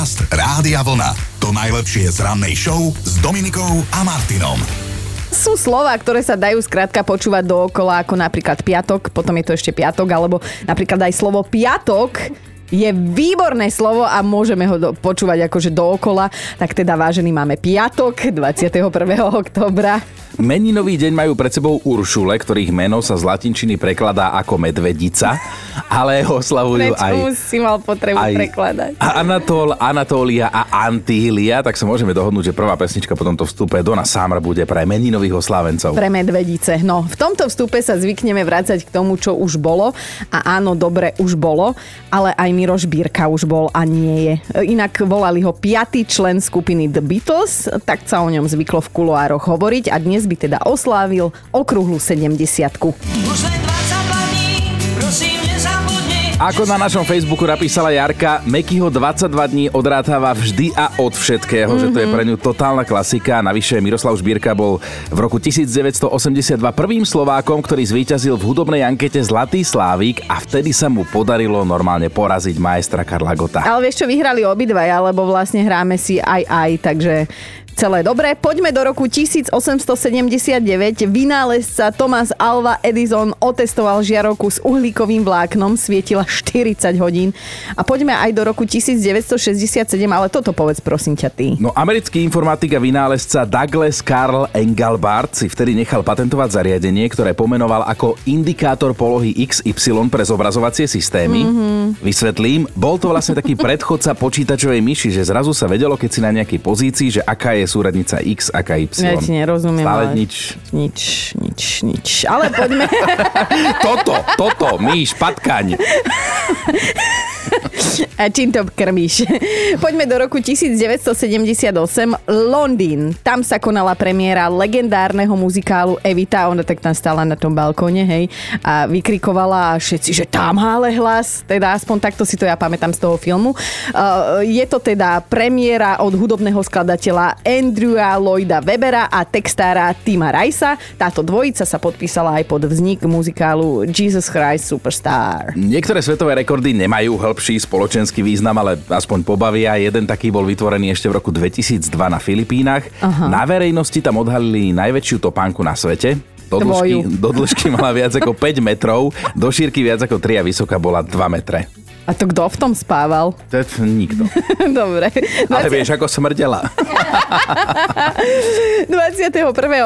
Podcast Rádia Vlna. To najlepšie z rannej show s Dominikou a Martinom. Sú slova, ktoré sa dajú skrátka počúvať dookola, ako napríklad piatok, potom je to ešte piatok, alebo napríklad aj slovo piatok je výborné slovo a môžeme ho do, počúvať akože dookola. Tak teda vážený máme piatok 21. oktobra. Meninový deň majú pred sebou Uršule, ktorých meno sa z latinčiny prekladá ako medvedica, ale oslavujú Prečo aj... si mal potrebu aj prekladať? Anatol, Anatólia a Antília, tak sa môžeme dohodnúť, že prvá pesnička po tomto vstupe Dona Summer bude pre meninových oslávencov. Pre medvedice. No, v tomto vstupe sa zvykneme vrácať k tomu, čo už bolo. A áno, dobre, už bolo, ale aj Miroš Bírka už bol a nie je. Inak volali ho piatý člen skupiny The Beatles, tak sa o ňom zvyklo v kuloároch hovoriť a dnes by teda oslávil okrúhlu 70 Už len Ako na našom Facebooku napísala Jarka, Mekyho 22 dní odrátava vždy a od všetkého, mm-hmm. že to je pre ňu totálna klasika. Navyše Miroslav Žbírka bol v roku 1982 prvým Slovákom, ktorý zvíťazil v hudobnej ankete Zlatý Slávik a vtedy sa mu podarilo normálne poraziť majstra Karla Gota. Ale vieš čo, vyhrali obidvaja, lebo vlastne hráme si aj aj, takže celé dobre. Poďme do roku 1879. Vynálezca Thomas Alva Edison otestoval žiarovku s uhlíkovým vláknom, svietila 40 hodín. A poďme aj do roku 1967, ale toto povedz prosím ťa ty. No americký informatik a vynálezca Douglas Karl Engelbart si vtedy nechal patentovať zariadenie, ktoré pomenoval ako indikátor polohy XY pre zobrazovacie systémy. Mm-hmm. Vysvetlím, bol to vlastne taký predchodca počítačovej myši, že zrazu sa vedelo, keď si na nejakej pozícii, že aká je súradnica X, aká Y. Ja ti nerozumiem. Stále ale... nič. Nič, nič, nič. Ale poďme... Toto, toto, myš, patkaň. A čím to krmíš? Poďme do roku 1978. Londýn. Tam sa konala premiéra legendárneho muzikálu Evita. Ona tak tam stála na tom balkóne, hej. A vykrikovala všetci, že tam ale hlas. Teda aspoň takto si to ja pamätám z toho filmu. Je to teda premiéra od hudobného skladateľa Andrewa Lloyda Webera a textára Tima Rajsa. Táto dvojica sa podpísala aj pod vznik muzikálu Jesus Christ Superstar. Niektoré svetové rekordy nemajú hĺbší spoločenský význam, ale aspoň pobavia. Jeden taký bol vytvorený ešte v roku 2002 na Filipínach. Aha. Na verejnosti tam odhalili najväčšiu topánku na svete. Do dĺžky, do dĺžky mala viac ako 5 metrov, do šírky viac ako 3 a vysoká bola 2 metre. A to kto v tom spával? To je nikto. Dobre. Ale vieš, ako smrdela. 21.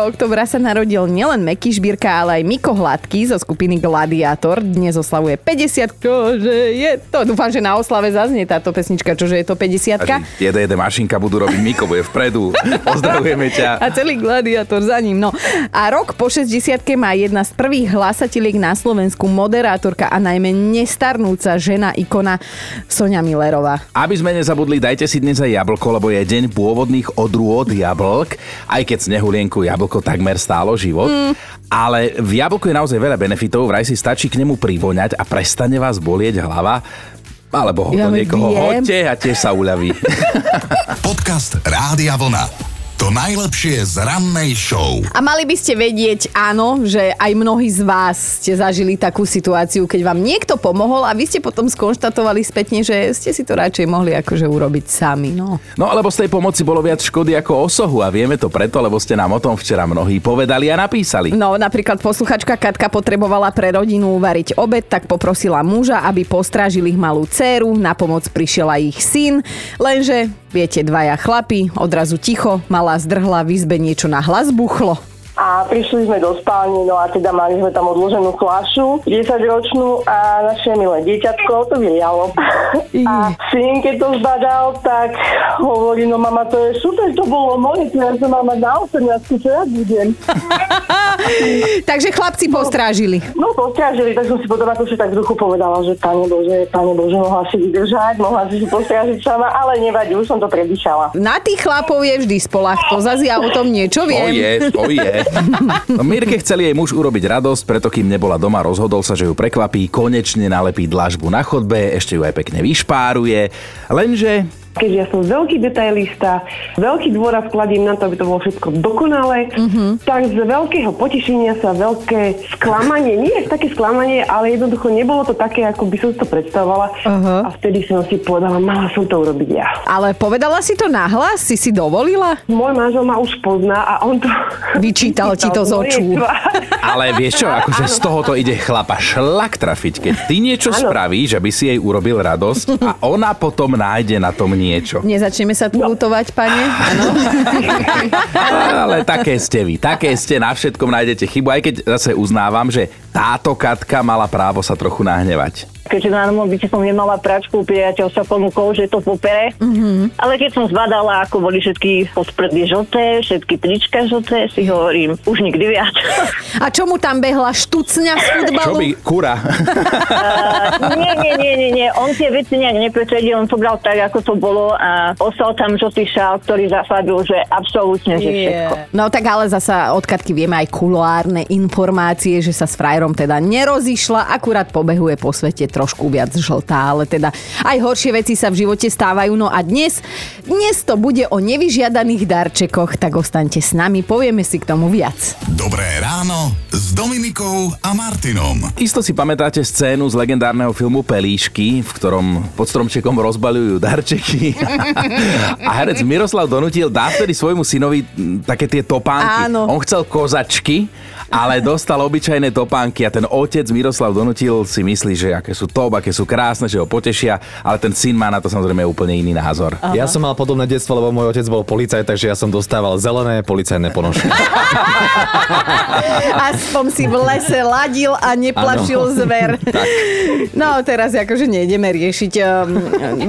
oktobra sa narodil nielen Meky Žbírka, ale aj Miko Hladký zo skupiny Gladiator. Dnes oslavuje 50 že je to. Dúfam, že na oslave zaznie táto pesnička, čože je to 50 Jede, jede mašinka budú robiť, Miko bude vpredu. Pozdravujeme ťa. A celý Gladiator za ním. No. A rok po 60 má jedna z prvých hlasateliek na Slovensku, moderátorka a najmä nestarnúca žena ikona Sonia Millerová. Aby sme nezabudli, dajte si dnes aj jablko, lebo je deň pôvodných odrôd jablk, aj keď snehulienku jablko takmer stálo život. Mm. Ale v jablku je naozaj veľa benefitov, vraj si stačí k nemu privoňať a prestane vás bolieť hlava. Alebo ho Ja do niekoho viem. hoďte a tiež sa uľaví. Podcast Rádia Vlna. To najlepšie z rannej show. A mali by ste vedieť, áno, že aj mnohí z vás ste zažili takú situáciu, keď vám niekto pomohol a vy ste potom skonštatovali spätne, že ste si to radšej mohli akože urobiť sami. No. No lebo z tej pomoci bolo viac škody ako osohu a vieme to preto, lebo ste nám o tom včera mnohí povedali a napísali. No napríklad posluchačka Katka potrebovala pre rodinu uvariť obed, tak poprosila muža, aby postrážil ich malú dceru, na pomoc prišiel aj ich syn, lenže viete, dvaja chlapi, odrazu ticho, malá zdrhla, v izbe niečo na hlas buchlo. A prišli sme do spálne, no a teda mali sme tam odloženú flašu, 10-ročnú a naše milé dieťatko to vylialo. A syn, keď to zbadal, tak hovorí, no mama, to je super, to bolo moje, to ja som mám na 18, čo ja budem. Takže chlapci postrážili. No postrážili, tak som si potom ako si tak v duchu povedala, že pane Bože, pane Bože, mohla si vydržať, mohla si si postrážiť sama, ale nevadí, už som to predýšala. Na tých chlapov je vždy spolach, to zase ja o tom niečo To viem. je, to je. No Mirke chcel jej muž urobiť radosť, preto kým nebola doma, rozhodol sa, že ju prekvapí, konečne nalepí dlažbu na chodbe, ešte ju aj pekne vyšpáruje. Lenže Keďže ja som veľký detailista, veľký dôraz kladím na to, aby to bolo všetko dokonalé, tak z veľkého potešenia sa veľké sklamanie, nie až také sklamanie, ale jednoducho nebolo to také, ako by som si to predstavovala. A vtedy som si povedala, mala som to urobiť ja. Ale povedala si to nahlas? Si si dovolila? Môj manžel ma už pozná a on to... Vyčítal ti to z očú. Ale vieš čo, akože z tohoto ide chlapa šlak trafiť, keď ty niečo Áno. spravíš, aby si jej urobil radosť a ona potom nájde na tom niečo. Nezačneme sa tu lutovať, pane? Áno. Ale také ste vy, také ste, na všetkom nájdete chybu, aj keď zase uznávam, že táto Katka mala právo sa trochu nahnevať. keďže na mobilite som nemala pračku, priateľ sa ponúkol, že to popere. Mm-hmm. Ale keď som zbadala, ako boli všetky podprdy žlté, všetky trička žlté, si hovorím, už nikdy viac. A čo mu tam behla štucňa z Čo futbalu? by, kura? Uh, nie, nie, nie, nie, nie, on tie veci nejak nepretredil, on to bral tak, ako to bolo a poslal tam žltý šál, ktorý zafadil, že absolútne, že všetko. No tak ale zasa od Katky vieme aj kuloárne informácie, že sa s frajerom teda nerozišla, akurát pobehuje po svete trošku viac žltá, ale teda aj horšie veci sa v živote stávajú. No a dnes, dnes to bude o nevyžiadaných darčekoch, tak ostaňte s nami, povieme si k tomu viac. Dobré ráno s Dominikou a Martinom. Isto si pamätáte scénu z legendárneho filmu Pelíšky, v ktorom pod stromčekom rozbaľujú darčeky. A herec Miroslav Donutil dá vtedy svojmu synovi také tie topánky. Áno. On chcel kozačky, ale dostal obyčajné topánky a ten otec Miroslav Donutil si myslí, že aké sú top, aké sú krásne, že ho potešia, ale ten syn má na to samozrejme úplne iný názor. Ja som mal podobné detstvo, lebo môj otec bol policajt, takže ja som dostával zelené policajné ponožky. Aspoň si v lese ladil a neplašil Áno. zver. No teraz akože nejdeme riešiť um,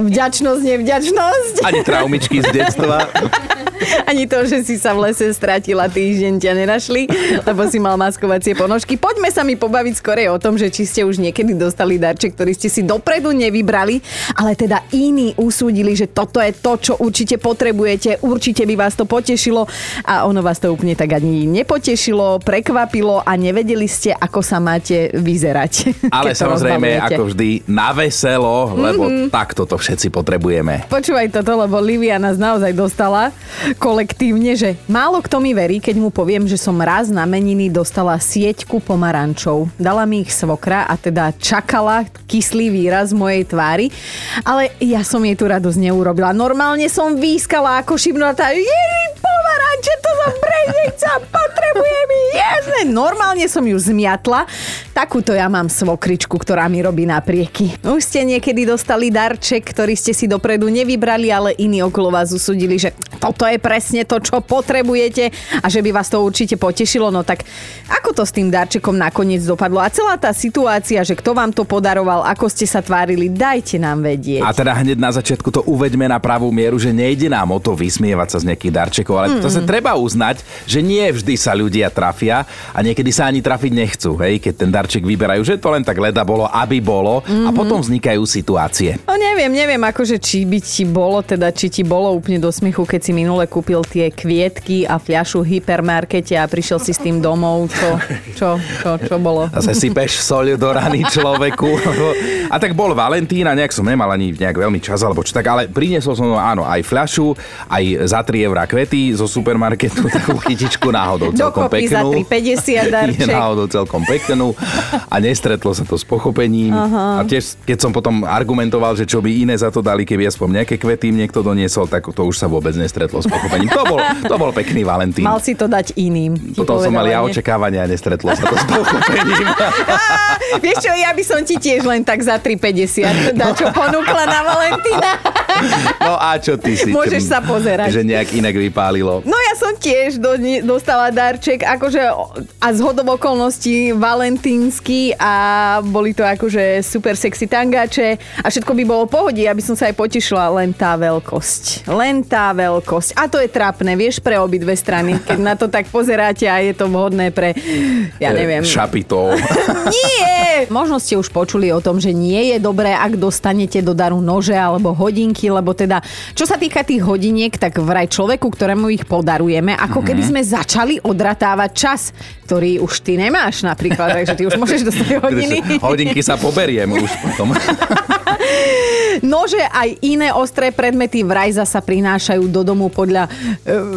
vďačnosť, nevďačnosť. Ani traumičky z detstva. Ani to, že si sa v lese stratila týždeň ťa nenašli, lebo si mal maskovacie ponožky. Poďme sa mi pobaviť skorej o tom, že či ste už niekedy dostali darček, ktorý ste si dopredu nevybrali, ale teda iní usúdili, že toto je to, čo určite potrebujete, určite by vás to potešilo a ono vás to úplne tak ani nepotešilo, prekvapilo a nevedeli ste, ako sa máte vyzerať. Ale samozrejme, ako vždy, na veselo, lebo mm-hmm. takto to všetci potrebujeme. Počúvaj toto, lebo Livia nás naozaj dostala kolektívne, že málo kto mi verí, keď mu poviem, že som raz na meniny dostala sieťku pomarančov. Dala mi ich svokra a teda čakala kyslý výraz mojej tvári, ale ja som jej tú radosť neurobila. Normálne som výskala ako šibnutá. Jej, pomaranče, to som brežnica, potrebujem jesť. Normálne som ju zmiatla. Takúto ja mám svokričku, ktorá mi robí naprieky. Už ste niekedy dostali darček, ktorý ste si dopredu nevybrali, ale iní okolo vás usudili, že toto je presne to, čo potrebujete a že by vás to určite potešilo. No tak ako to s tým darčekom nakoniec dopadlo? A celá tá situácia, že kto vám to podaroval, ako ste sa tvárili, dajte nám vedieť. A teda hneď na začiatku to uveďme na pravú mieru, že nejde nám o to vysmievať sa z nejakých darčekov, ale mm. zase treba uznať, že nie vždy sa ľudia trafia a niekedy sa ani trafiť nechcú, hej, keď ten darček vyberajú, že to len tak leda bolo, aby bolo mm-hmm. a potom vznikajú situácie. No neviem, neviem, akože či by ti bolo, teda či ti bolo úplne do smiechu, keď si minule kúpil tie kvietky a fľašu v hypermarkete a prišiel si s tým domov, čo, čo, čo, čo bolo? Zase sypeš soľ do rany človeku. A tak bol Valentín a nejak som nemal ani nejak veľmi čas, alebo čo tak, ale priniesol som áno, aj fľašu, aj za 3 eurá kvety zo supermarketu, takú kytičku náhodou celkom Dokopy za peknú. 3,50 darček. Je náhodou celkom peknú a nestretlo sa to s pochopením. Aha. A tiež, keď som potom argumentoval, že čo by iné za to dali, keby aspoň nejaké kvety im niekto doniesol, tak to už sa vôbec nestretlo s pochopením. To bol, to bol pekný Valentín. Mal si to dať iným. Potom som mal ja očakávania a nestretlo sa to s pochopením. Á, vieš čo, ja by som ti tiež len tak za 3,50 dá čo ponúkla na Valentína. No a čo ty si? Môžeš sa pozerať. Že nejak inak vypálilo. No ja som tiež do, dostala darček, akože a z hodov okolností valentínsky a boli to akože super sexy tangáče a všetko by bolo v pohode, aby som sa aj potešila, len tá veľkosť. Len tá veľkosť. A to je trápne, vieš, pre obidve strany, keď na to tak pozeráte a je to vhodné pre, ja neviem. Šapitov. Nie! Možno ste už počuli o tom, že nie je dobré, ak dostanete do daru nože alebo hodinky, darčeky, lebo teda, čo sa týka tých hodiniek, tak vraj človeku, ktorému ich podarujeme, ako keby sme začali odratávať čas, ktorý už ty nemáš napríklad, takže ty už môžeš dostať hodiny. Hodinky sa poberiem už potom. Nože aj iné ostré predmety vraj zasa prinášajú do domu podľa e,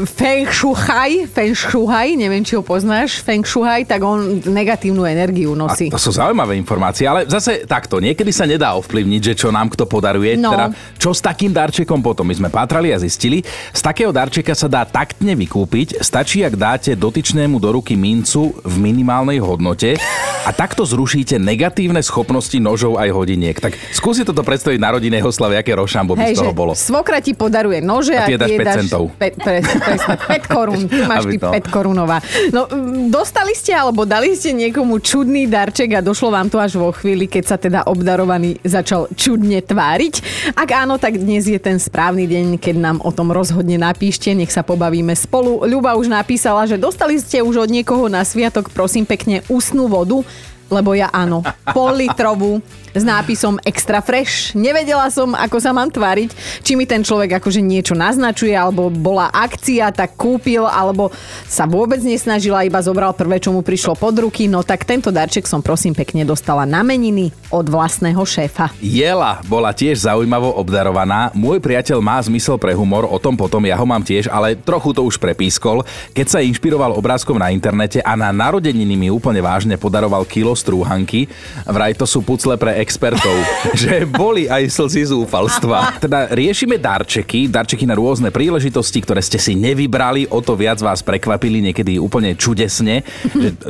Feng Shuhai, Feng Shuhai, neviem, či ho poznáš, Feng Shuhai, tak on negatívnu energiu A nosí. to sú zaujímavé informácie, ale zase takto, niekedy sa nedá ovplyvniť, že čo nám kto podaruje. No. Teda, čo s takým darčekom potom? My sme pátrali a zistili, z takého darčeka sa dá taktne vykúpiť, stačí, ak dáte dotyčnému do ruky mincu v minimálnej hodnote a takto zrušíte negatívne schopnosti nožov aj hodiniek. Tak skúsi toto predstaviť na rodinej oslave, aké rošambo by z toho bolo. svokra ti podaruje nože A a, ty dáš ty jej 5 centov. Pe, pre, presne, 5 korún. Ty máš Aby ty to. 5 korunová. No, dostali ste alebo dali ste niekomu čudný darček a došlo vám to až vo chvíli, keď sa teda obdarovaný začal čudne tváriť? Ak áno, tak dnes je ten správny deň, keď nám o tom rozhodne napíšte, nech sa pobavíme spolu. Ľuba už napísala, že dostali ste už od niekoho na sviatok, prosím pekne, ústnu vodu, lebo ja áno, pol litrovú s nápisom extra fresh. Nevedela som, ako sa mám tváriť, či mi ten človek akože niečo naznačuje, alebo bola akcia, tak kúpil, alebo sa vôbec nesnažila, iba zobral prvé, čo mu prišlo pod ruky. No tak tento darček som prosím pekne dostala na meniny od vlastného šéfa. Jela bola tiež zaujímavo obdarovaná. Môj priateľ má zmysel pre humor, o tom potom ja ho mám tiež, ale trochu to už prepískol. Keď sa inšpiroval obrázkom na internete a na narodeniny mi úplne vážne podaroval kilo strúhanky, vraj to sú pucle pre expertov, že boli aj slzy zúfalstva. Teda riešime darčeky, darčeky na rôzne príležitosti, ktoré ste si nevybrali, o to viac vás prekvapili niekedy úplne čudesne.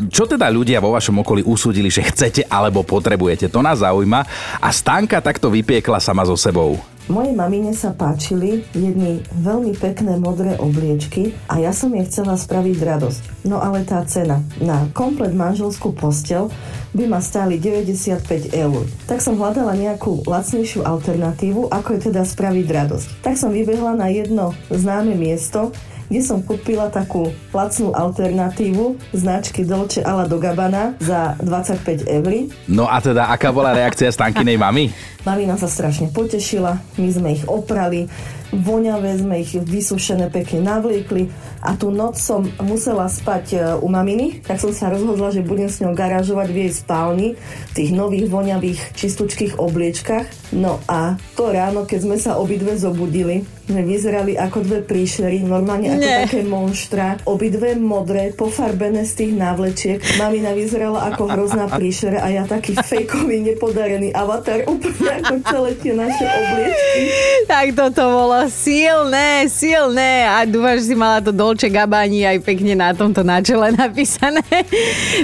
Čo teda ľudia vo vašom okolí usúdili, že chcete alebo potrebujete? To nás zaujíma. A Stanka takto vypiekla sama so sebou. Mojej mamine sa páčili jedny veľmi pekné modré obliečky a ja som jej chcela spraviť radosť. No ale tá cena na komplet manželskú postel by ma stáli 95 eur. Tak som hľadala nejakú lacnejšiu alternatívu, ako je teda spraviť radosť. Tak som vybehla na jedno známe miesto, kde som kúpila takú lacnú alternatívu značky Dolce alla do Gabbana za 25 eur. No a teda, aká bola reakcia Stankinej mamy? Mamina sa strašne potešila, my sme ich oprali, voňavé sme ich vysušené pekne navliekli a tú noc som musela spať e, u maminy, tak som sa rozhodla, že budem s ňou garážovať v jej spálni v tých nových voňavých čistúčkých obliečkach. No a to ráno, keď sme sa obidve zobudili, sme vyzerali ako dve príšery, normálne ako Nie. také monštra, obidve modré, pofarbené z tých návlečiek. Mamina vyzerala ako hrozná príšera a ja taký fejkový, nepodarený avatar, úplne ako celé tie naše obliečky. Tak toto bolo silné, silné a dúfam, že si mala to Dolce Gabbani aj pekne na tomto náčele napísané.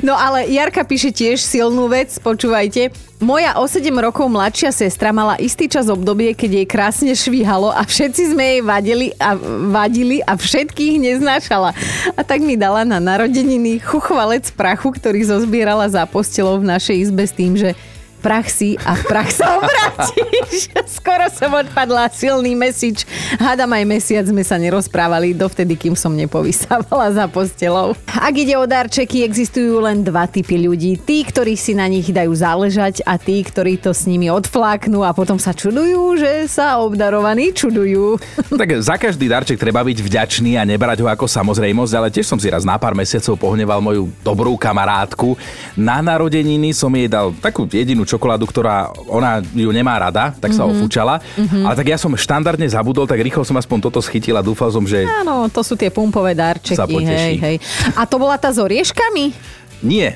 No ale Jarka píše tiež silnú vec, počúvajte. Moja o 7 rokov mladšia sestra mala istý čas obdobie, keď jej krásne švíhalo a všetci sme jej vadili a, vadili a všetkých neznášala. A tak mi dala na narodeniny chuchvalec prachu, ktorý zozbierala za postelou v našej izbe s tým, že prach si a v prach sa obrátiš. Skoro som odpadla, silný message. Hádam aj mesiac sme sa nerozprávali dovtedy, kým som nepovysávala za postelou. Ak ide o darčeky, existujú len dva typy ľudí. Tí, ktorí si na nich dajú záležať a tí, ktorí to s nimi odfláknú a potom sa čudujú, že sa obdarovaní čudujú. Tak za každý darček treba byť vďačný a nebrať ho ako samozrejmosť, ale tiež som si raz na pár mesiacov pohneval moju dobrú kamarátku. Na narodeniny som jej dal takú jedinú čokoládu, ktorá ona ju nemá rada, tak sa Mhm. ofúčala. Ale tak ja som štandardne zabudol, tak rýchlo som aspoň toto schytil a dúfal som, že Áno, to sú tie pumpové darčeky. Hej, hej. A to bola tá s orieškami? nie.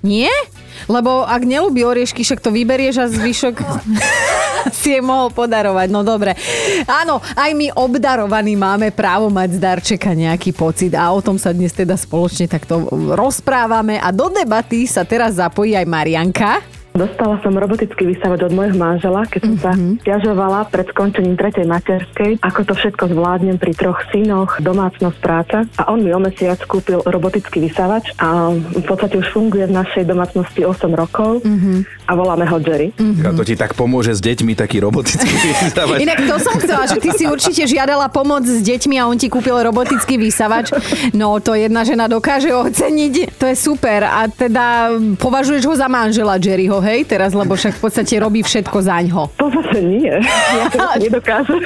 Nie? Lebo ak nelúbi oriešky, však to vyberieš a zvyšok si je mohol podarovať. No dobre. Áno, aj my obdarovaní máme právo mať z darčeka nejaký pocit a o tom sa dnes teda spoločne takto rozprávame a do debaty sa teraz zapojí aj Marianka. Dostala som robotický vysávač od môjho manžela, keď som sa stiažovala pred skončením tretej materskej, ako to všetko zvládnem pri troch synoch, domácnosť, práca. A on mi o mesiac kúpil robotický vysávač a v podstate už funguje v našej domácnosti 8 rokov a voláme ho Jerry. A to ti tak pomôže s deťmi taký robotický vysávač. Inak to som chcela, že ty si určite žiadala pomoc s deťmi a on ti kúpil robotický vysavač. No to jedna žena dokáže oceniť, to je super. A teda považuješ ho za manžela Jerryho hej, teraz, lebo však v podstate robí všetko zaňho. To zase nie. Ja to nedokážem.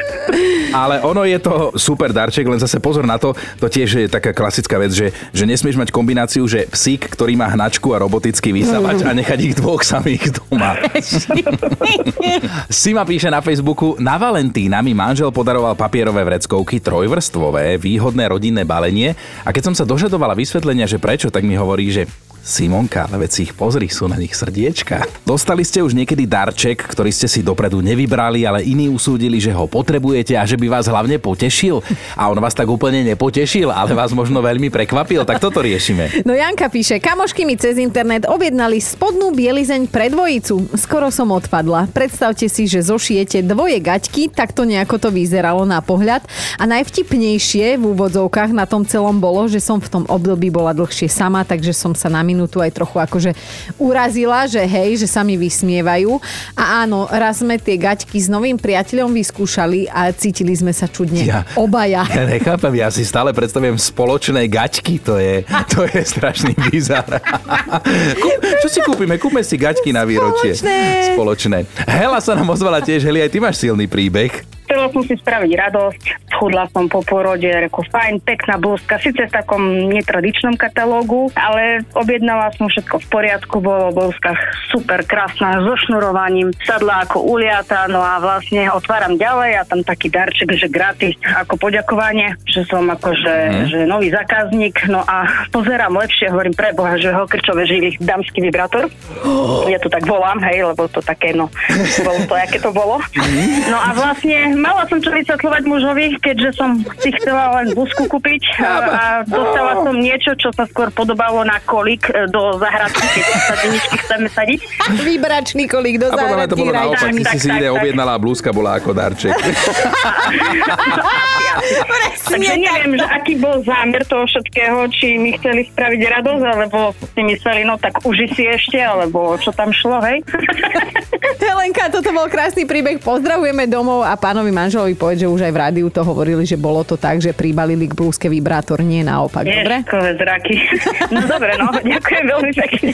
Ale ono je to super darček, len zase pozor na to, to tiež je taká klasická vec, že, že nesmieš mať kombináciu, že psík, ktorý má hnačku a robotický vysavač a nechať ich dvoch samých doma. Sima píše na Facebooku, na Valentína mi manžel podaroval papierové vreckovky, trojvrstvové, výhodné rodinné balenie a keď som sa dožadovala vysvetlenia, že prečo, tak mi hovorí, že Simonka, ale veď si ich pozri, sú na nich srdiečka. Dostali ste už niekedy darček, ktorý ste si dopredu nevybrali, ale iní usúdili, že ho potrebujete a že by vás hlavne potešil. A on vás tak úplne nepotešil, ale vás možno veľmi prekvapil. Tak toto riešime. No Janka píše, kamošky mi cez internet objednali spodnú bielizeň pre dvojicu. Skoro som odpadla. Predstavte si, že zošijete dvoje gaťky, tak to nejako to vyzeralo na pohľad. A najvtipnejšie v úvodzovkách na tom celom bolo, že som v tom období bola dlhšie sama, takže som sa na minútu aj trochu akože urazila, že hej, že sa mi vysmievajú. A áno, raz sme tie gaťky s novým priateľom vyskúšali a cítili sme sa čudne. Ja- Obaja. Ja nechápem, ja si stále predstavujem spoločné gaťky, to je, to je strašný bizar. Čo si kúpime? Kúpme si gaťky na výročie. Spoločné. Spoločné. Hela sa nám ozvala tiež, Heli, aj ty máš silný príbeh. Som si spraviť radosť, schudla som po porode, reko fajn, pekná blúzka, síce v takom netradičnom katalógu, ale objednala som všetko v poriadku, bolo blúzka super krásna, so šnurovaním, sadla ako uliata, no a vlastne otváram ďalej a tam taký darček, že gratis ako poďakovanie, že som akože Mhm. že nový zákazník, no a pozerám lepšie, hovorím pre Boha, že ho krčové žili dámsky vibrátor. Ja to tak volám, hej, lebo to také, no, bolo to, aké to bolo. No a vlastne mala som čo vysvetľovať mužovi, keďže som si chcela len busku kúpiť a, a dostala som niečo, čo sa skôr podobalo na kolík e, do zahradky, keď sa deničky chceme sadiť. Vybračný kolík do A podľa mňa to bolo naopak, ty Tak, si si ide objednala a blúzka bola ako darček. Takže neviem, že aký bol zámer toho všetkého, či mi chceli spraviť radosť, alebo si mysleli, no tak uži si ešte, alebo čo tam šlo, hej? Helenka, toto bol krásny príbeh. Pozdravujeme domov a pánovi manželovi povedz, že už aj v rádiu to hovorili, že bolo to tak, že pribalili k blúzke vibrátor, nie naopak. Dobre? Ješkové zraky. No dobre, no, ďakujem veľmi pekne.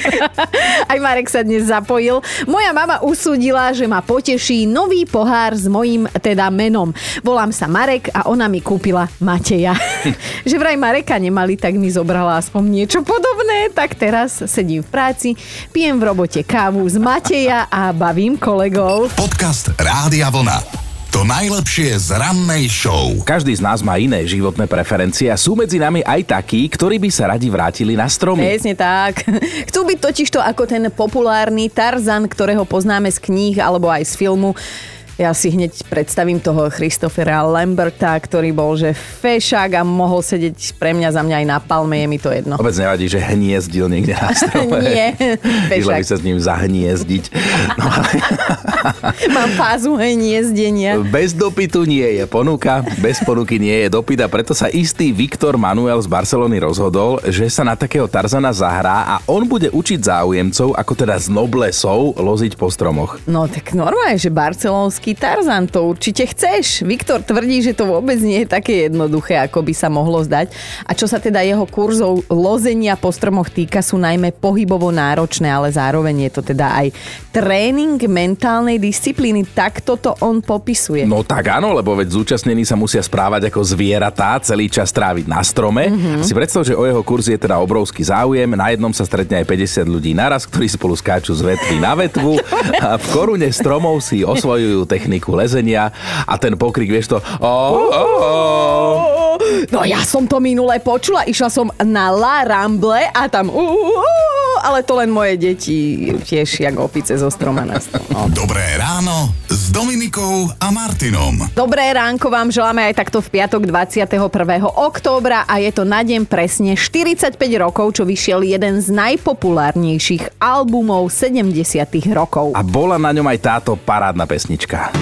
Aj Marek sa dnes zapojil. Moja mama usúdila, že ma poteší nový pohár s mojím teda menom. Volám sa Marek a ona mi kúpila Mateja. že vraj Mareka nemali, tak mi zobrala aspoň niečo podobné. Tak teraz sedím v práci, pijem v robote kávu z Mateja a bavím kolegov. Podcast Rádia Vlna. To najlepšie z rannej show. Každý z nás má iné životné preferencie a sú medzi nami aj takí, ktorí by sa radi vrátili na stromy. Presne tak. Chcú byť totižto ako ten populárny Tarzan, ktorého poznáme z kníh alebo aj z filmu. Ja si hneď predstavím toho Christophera Lamberta, ktorý bol že fešák a mohol sedieť pre mňa za mňa aj na palme, je mi to jedno. Vôbec nevadí, že hniezdil niekde na strome. Nie, Išla by fešák. sa s ním zahniezdiť. No ale Mám fázu hniezdenia. bez dopytu nie je ponuka, bez ponuky nie je dopyt a preto sa istý Viktor Manuel z Barcelony rozhodol, že sa na takého Tarzana zahrá a on bude učiť záujemcov, ako teda z noblesov loziť po stromoch. No tak normálne, že barcelonský Tarzan, to určite chceš. Viktor tvrdí, že to vôbec nie je také jednoduché, ako by sa mohlo zdať. A čo sa teda jeho kurzov lozenia po stromoch týka, sú najmä pohybovo náročné, ale zároveň je to teda aj tréning mentálnej disciplíny. Tak toto on popisuje. No tak áno, lebo veď zúčastnení sa musia správať ako zvieratá, celý čas tráviť na strome. Mm-hmm. Si predstav, že o jeho kurz je teda obrovský záujem. Na jednom sa stretne aj 50 ľudí naraz, ktorí spolu skáču z vetvy na vetvu a v korune stromov si osvojujú techniku lezenia a ten pokrik, vieš to... No ja som to minule počula, išla som na La Ramble a tam uh, uh, ale to len moje deti tiež jak opice zo stroma na strom. No. Dobré ráno s Dominikou a Martinom. Dobré ránko vám želáme aj takto v piatok 21. októbra a je to na deň presne 45 rokov, čo vyšiel jeden z najpopulárnejších albumov 70 rokov. A bola na ňom aj táto parádna pesnička.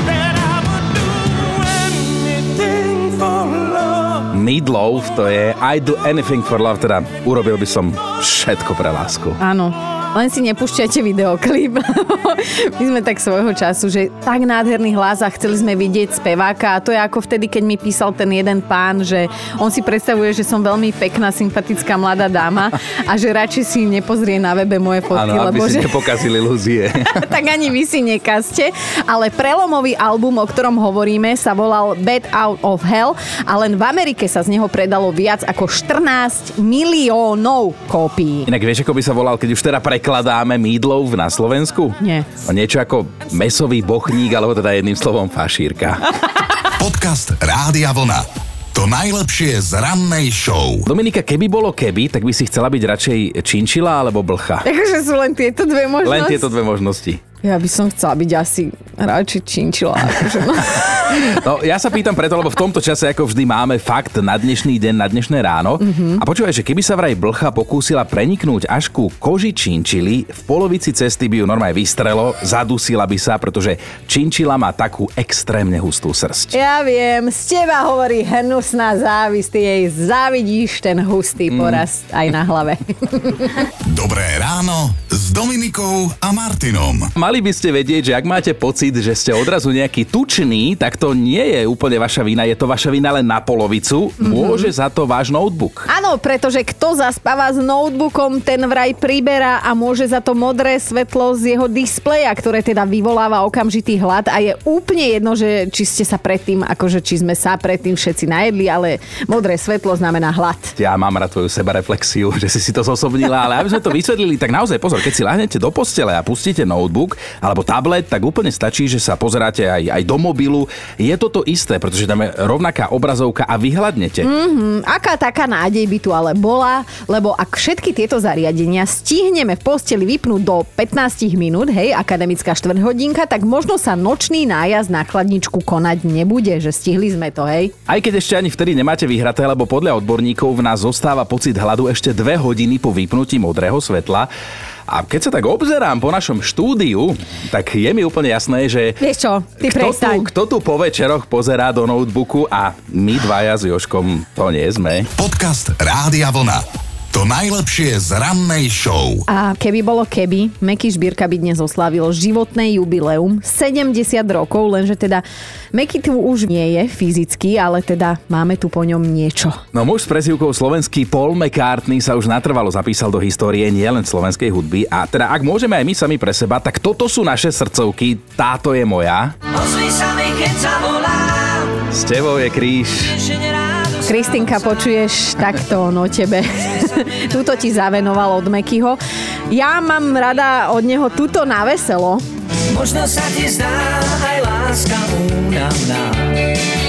Meatloaf, to je I do anything for love, teda urobil by som všetko pre lásku. Áno, Len si nepúšťajte videoklip. My sme tak svojho času, že tak nádherný hlas a chceli sme vidieť speváka a to je ako vtedy, keď mi písal ten jeden pán, že on si predstavuje, že som veľmi pekná, sympatická mladá dáma a že radšej si nepozrie na webe moje fotky, Áno, aby lebo si že... nepokazili ilúzie. tak ani vy si nekazte. Ale prelomový album, o ktorom hovoríme, sa volal Bad Out of Hell a len v Amerike sa z neho predalo viac ako 14 miliónov kópií. Inak vieš, ako by sa volal, keď už teda prekladáme mídlov na Slovensku? Nie. O niečo ako mesový bochník, alebo teda jedným slovom fašírka. Podcast Rádia Vlna. To najlepšie z rannej show. Dominika, keby bolo keby, tak by si chcela byť radšej činčila alebo blcha? Takže sú len tieto dve možnosti. Len tieto dve možnosti. Ja by som chcela byť asi radšej činčila. Akože no. No, ja sa pýtam preto, lebo v tomto čase ako vždy máme fakt na dnešný deň, na dnešné ráno. Mhm. A počúvaj, že keby sa vraj blcha pokúsila preniknúť až ku koži činčily, v polovici cesty by ju normálne vystrelo, zadusila by sa, pretože činčila má takú extrémne hustú srst. Ja viem, z teba hovorí hnusná závisť, ty jej závidíš ten hustý porast aj na hlave. Dobré ráno s Dominikou a Martinom. Mali by ste vedieť, že ak máte pocit, že ste odrazu nejaký tučný, tak to nie je úplne vaša vina, je to vaša vina len na polovicu. Mhm. Môže za to váš notebook. Áno, pretože kto zaspáva s notebookom, ten vraj priberá a môže za to modré svetlo z jeho displeja, ktoré teda vyvoláva okamžitý hlad a je úplne jedno, že či ste sa predtým, akože či sme sa predtým všetci najedli, ale modré svetlo znamená hlad. Ja mám rád tvoju sebareflexiu, že si si to zosobnila, ale aby sme to vysvetlili, tak naozaj pozor, keď si lahnete do postele a pustíte notebook alebo tablet, tak úplne stačí, že sa pozeráte aj, aj do mobilu. Je to to isté, pretože tam je rovnaká obrazovka a vyhľadnete. Mm, aká taká nádej by tu ale bola, lebo ak všetky tieto zariadenia stihneme v posteli vypnúť do 15 minút, hej, akademická štvrťhodinka, tak možno sa nočný nájazd na chladničku konať nebude, že stihli sme to, hej. Aj keď ešte ani vtedy nemáte vyhraté, lebo podľa odborníkov v nás zostáva pocit hladu ešte dve hodiny po vypnutí modrého svetla. A keď sa tak obzerám po našom štúdiu, tak je mi úplne jasné, že Vieš čo, ty kto tu, kto tu po večeroch pozerá do notebooku a my dvaja s Joškom to nie sme. Podcast Rádia Vlna. To najlepšie z rannej show. A keby bolo keby, Meky Žbírka by dnes oslávil životné jubileum 70 rokov, lenže teda Meky tu už nie je fyzicky, ale teda máme tu po ňom niečo. No muž s prezývkou slovenský Paul McCartney sa už natrvalo zapísal do histórie nielen slovenskej hudby a teda ak môžeme aj my sami pre seba, tak toto sú naše srdcovky, táto je moja. Ozvi sa mi, keď zavolám. S tebou je kríž. Kristinka, počuješ takto o tebe. Tuto ti zavenoval od Mekyho. Ja mám rada od neho tuto na veselo. Možno sa ti zdá aj láska únavná.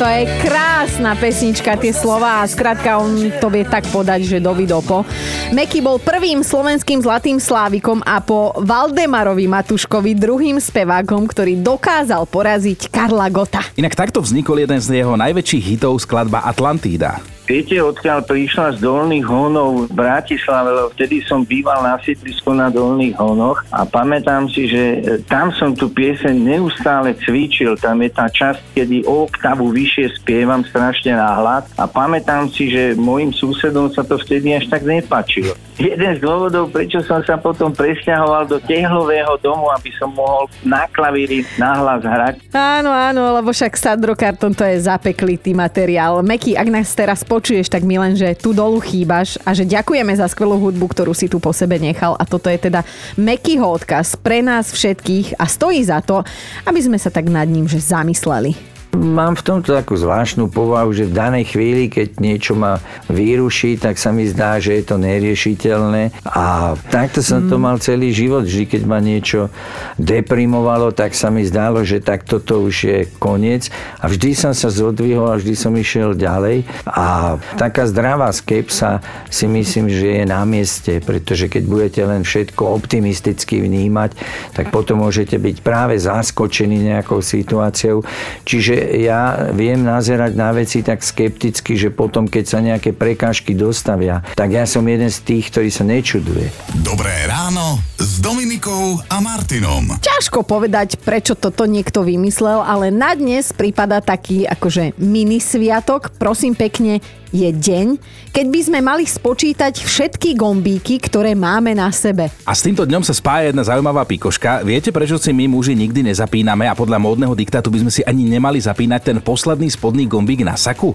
To je krásna pesnička, tie slova a skrátka on to vie tak podať, že do vidopo. Meky bol prvým slovenským zlatým slávikom a po Valdemarovi Matuškovi druhým spevákom, ktorý dokázal poraziť Karla Gota. Inak takto vznikol jeden z jeho najväčších hitov skladba Atlantída. Viete, odkiaľ prišla z Dolných Honov v Bratislave, lebo vtedy som býval na sídlisku na Dolných Honoch a pamätám si, že e, tam som tú pieseň neustále cvičil. Tam je tá časť, kedy o oktavu vyššie spievam strašne náhľad a pamätám si, že môjim susedom sa to vtedy až tak nepačilo. Jeden z dôvodov, prečo som sa potom presťahoval do tehlového domu, aby som mohol na klavíri nahlas hrať, Áno, áno, lebo však Sandro Karton to je zapeklitý materiál. Meky, ak nás teraz počuješ, tak mi len, že tu dolu chýbaš a že ďakujeme za skvelú hudbu, ktorú si tu po sebe nechal a toto je teda Mekyho odkaz pre nás všetkých a stojí za to, aby sme sa tak nad ním že zamysleli. Mám v tomto takú zvláštnu povahu, že v danej chvíli, keď niečo ma vyruší, tak sa mi zdá, že je to neriešiteľné. A takto som to mal celý život. Vždy, keď ma niečo deprimovalo, tak sa mi zdalo, že tak toto už je koniec. A vždy som sa zodvihol a vždy som išiel ďalej. A taká zdravá skepsa si myslím, že je na mieste, pretože keď budete len všetko optimisticky vnímať, tak potom môžete byť práve zaskočení nejakou situáciou. Čiže ja viem nazerať na veci tak skepticky, že potom, keď sa nejaké prekážky dostavia, tak ja som jeden z tých, ktorý sa nečuduje. Dobré ráno s Dominikou a Martinom. Ťažko povedať, prečo toto niekto vymyslel, ale na dnes prípada taký akože mini sviatok. Prosím pekne, je deň, keď by sme mali spočítať všetky gombíky, ktoré máme na sebe. A s týmto dňom sa spája jedna zaujímavá pikoška. Viete, prečo si my muži nikdy nezapíname a podľa módneho diktátu by sme si ani nemali zapínať ten posledný spodný gombík na saku?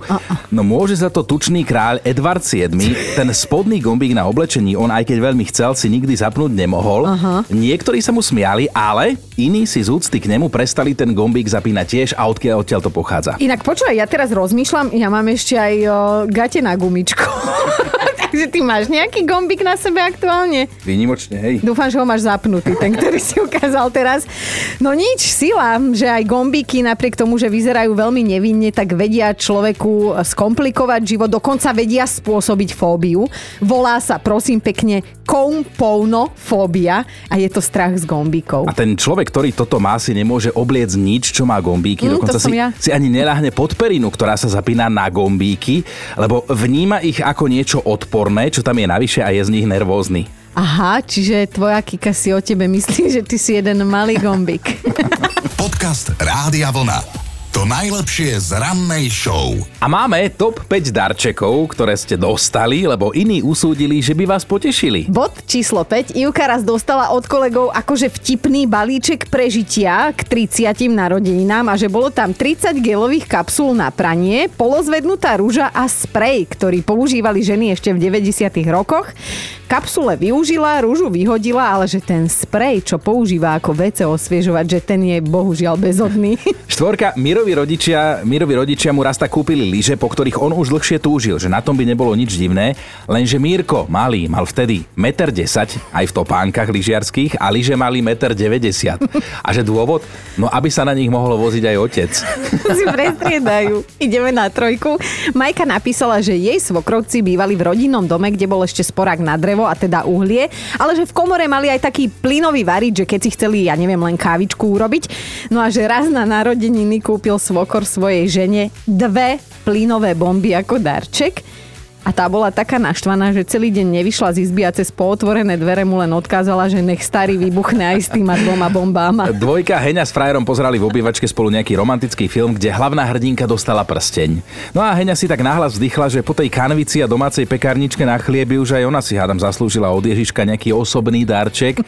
No môže za to tučný kráľ Edward VII. Ten spodný gombík na oblečení, on aj keď veľmi chcel, si nikdy zapnúť nemohol. Aha. Niektorí sa mu smiali, ale iní si z úcty k nemu prestali ten gombík zapínať tiež a odkiaľ odtiaľ to pochádza. Inak počúvaj, ja teraz rozmýšľam, ja mám ešte aj gate na gumičku. Takže ty máš nejaký gombík na sebe aktuálne? Výnimočne, hej. Dúfam, že ho máš zapnutý, ten, ktorý si ukázal teraz. No nič, sila, že aj gombíky napriek tomu, že vyzerajú veľmi nevinne, tak vedia človeku skomplikovať život, dokonca vedia spôsobiť fóbiu. Volá sa, prosím pekne, kompounofóbia a je to strach z gombíkov. A ten človek, ktorý toto má, si nemôže obliec nič, čo má gombíky. Mm, Dokonca si, ja. si ani neláhne pod perinu, ktorá sa zapína na gombíky, lebo vníma ich ako niečo odporné, čo tam je navyše a je z nich nervózny. Aha, čiže tvoja Kika si o tebe myslí, že ty si jeden malý gombík. Podcast Rádia Vlna. To najlepšie z rannej show. A máme top 5 darčekov, ktoré ste dostali, lebo iní usúdili, že by vás potešili. Bod číslo 5. Ivka raz dostala od kolegov akože vtipný balíček prežitia k 30 narodeninám a že bolo tam 30 gelových kapsul na pranie, polozvednutá rúža a sprej, ktorý používali ženy ešte v 90 rokoch. Kapsule využila, rúžu vyhodila, ale že ten sprej, čo používa ako WC osviežovať, že ten je bohužiaľ bezodný. Štvorka, Mirovi rodičia, Mirovi rodičia mu raz tak kúpili lyže, po ktorých on už dlhšie túžil, že na tom by nebolo nič divné, lenže Mírko, malý, mal vtedy 1,10 m aj v topánkach lyžiarských a lyže mali 1,90 m. A že dôvod? No aby sa na nich mohol voziť aj otec. si prestriedajú. Ideme na trojku. Majka napísala, že jej svokrovci bývali v rodinnom dome, kde bol ešte sporák na drevo a teda uhlie, ale že v komore mali aj taký plynový varič, že keď si chceli, ja neviem, len kávičku urobiť. No a že raz na narodeniny kúpil svokor svojej žene dve plynové bomby ako darček. A tá bola taká naštvaná, že celý deň nevyšla z izby a cez pootvorené dvere mu len odkázala, že nech starý vybuchne aj s tými dvoma bombáma. Dvojka Heňa s frajerom pozerali v obývačke spolu nejaký romantický film, kde hlavná hrdinka dostala prsteň. No a Heňa si tak nahlas vdychla, že po tej kanvici a domácej pekárničke na chlieby už aj ona si hádam zaslúžila od Ježiška nejaký osobný darček.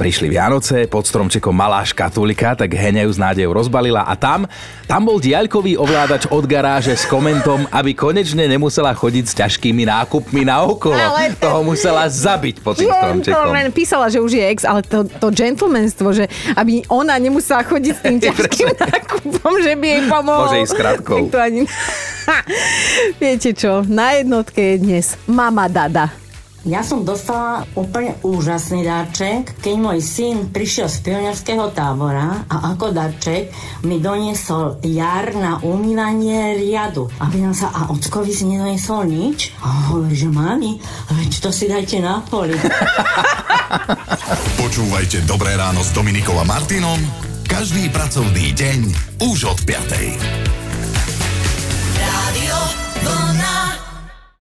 Prišli Vianoce, pod stromčekom malá škatulika, tak Heňa ju s nádejou rozbalila a tam, tam bol diaľkový ovládač od garáže s komentom, aby konečne nemusela chodiť s ťažkými nákupmi na okolo. Ale to- Toho musela zabiť pod tým stromčekom. Písala, že už je ex, ale to, to gentlemanstvo, že aby ona nemusela chodiť s tým ťažkým nákupom, že by jej pomohol. Môže ísť to ani... Viete čo, na jednotke je dnes Mama Dada. Ja som dostala úplne úžasný darček, keď môj syn prišiel z pionierského tábora a ako darček mi doniesol jar na umývanie riadu. A pýtam sa, a ockovi si nedoniesol nič? A hovorí, že mami, veď to si dajte na poli. Počúvajte Dobré ráno s Dominikou a Martinom každý pracovný deň už od 5. Radio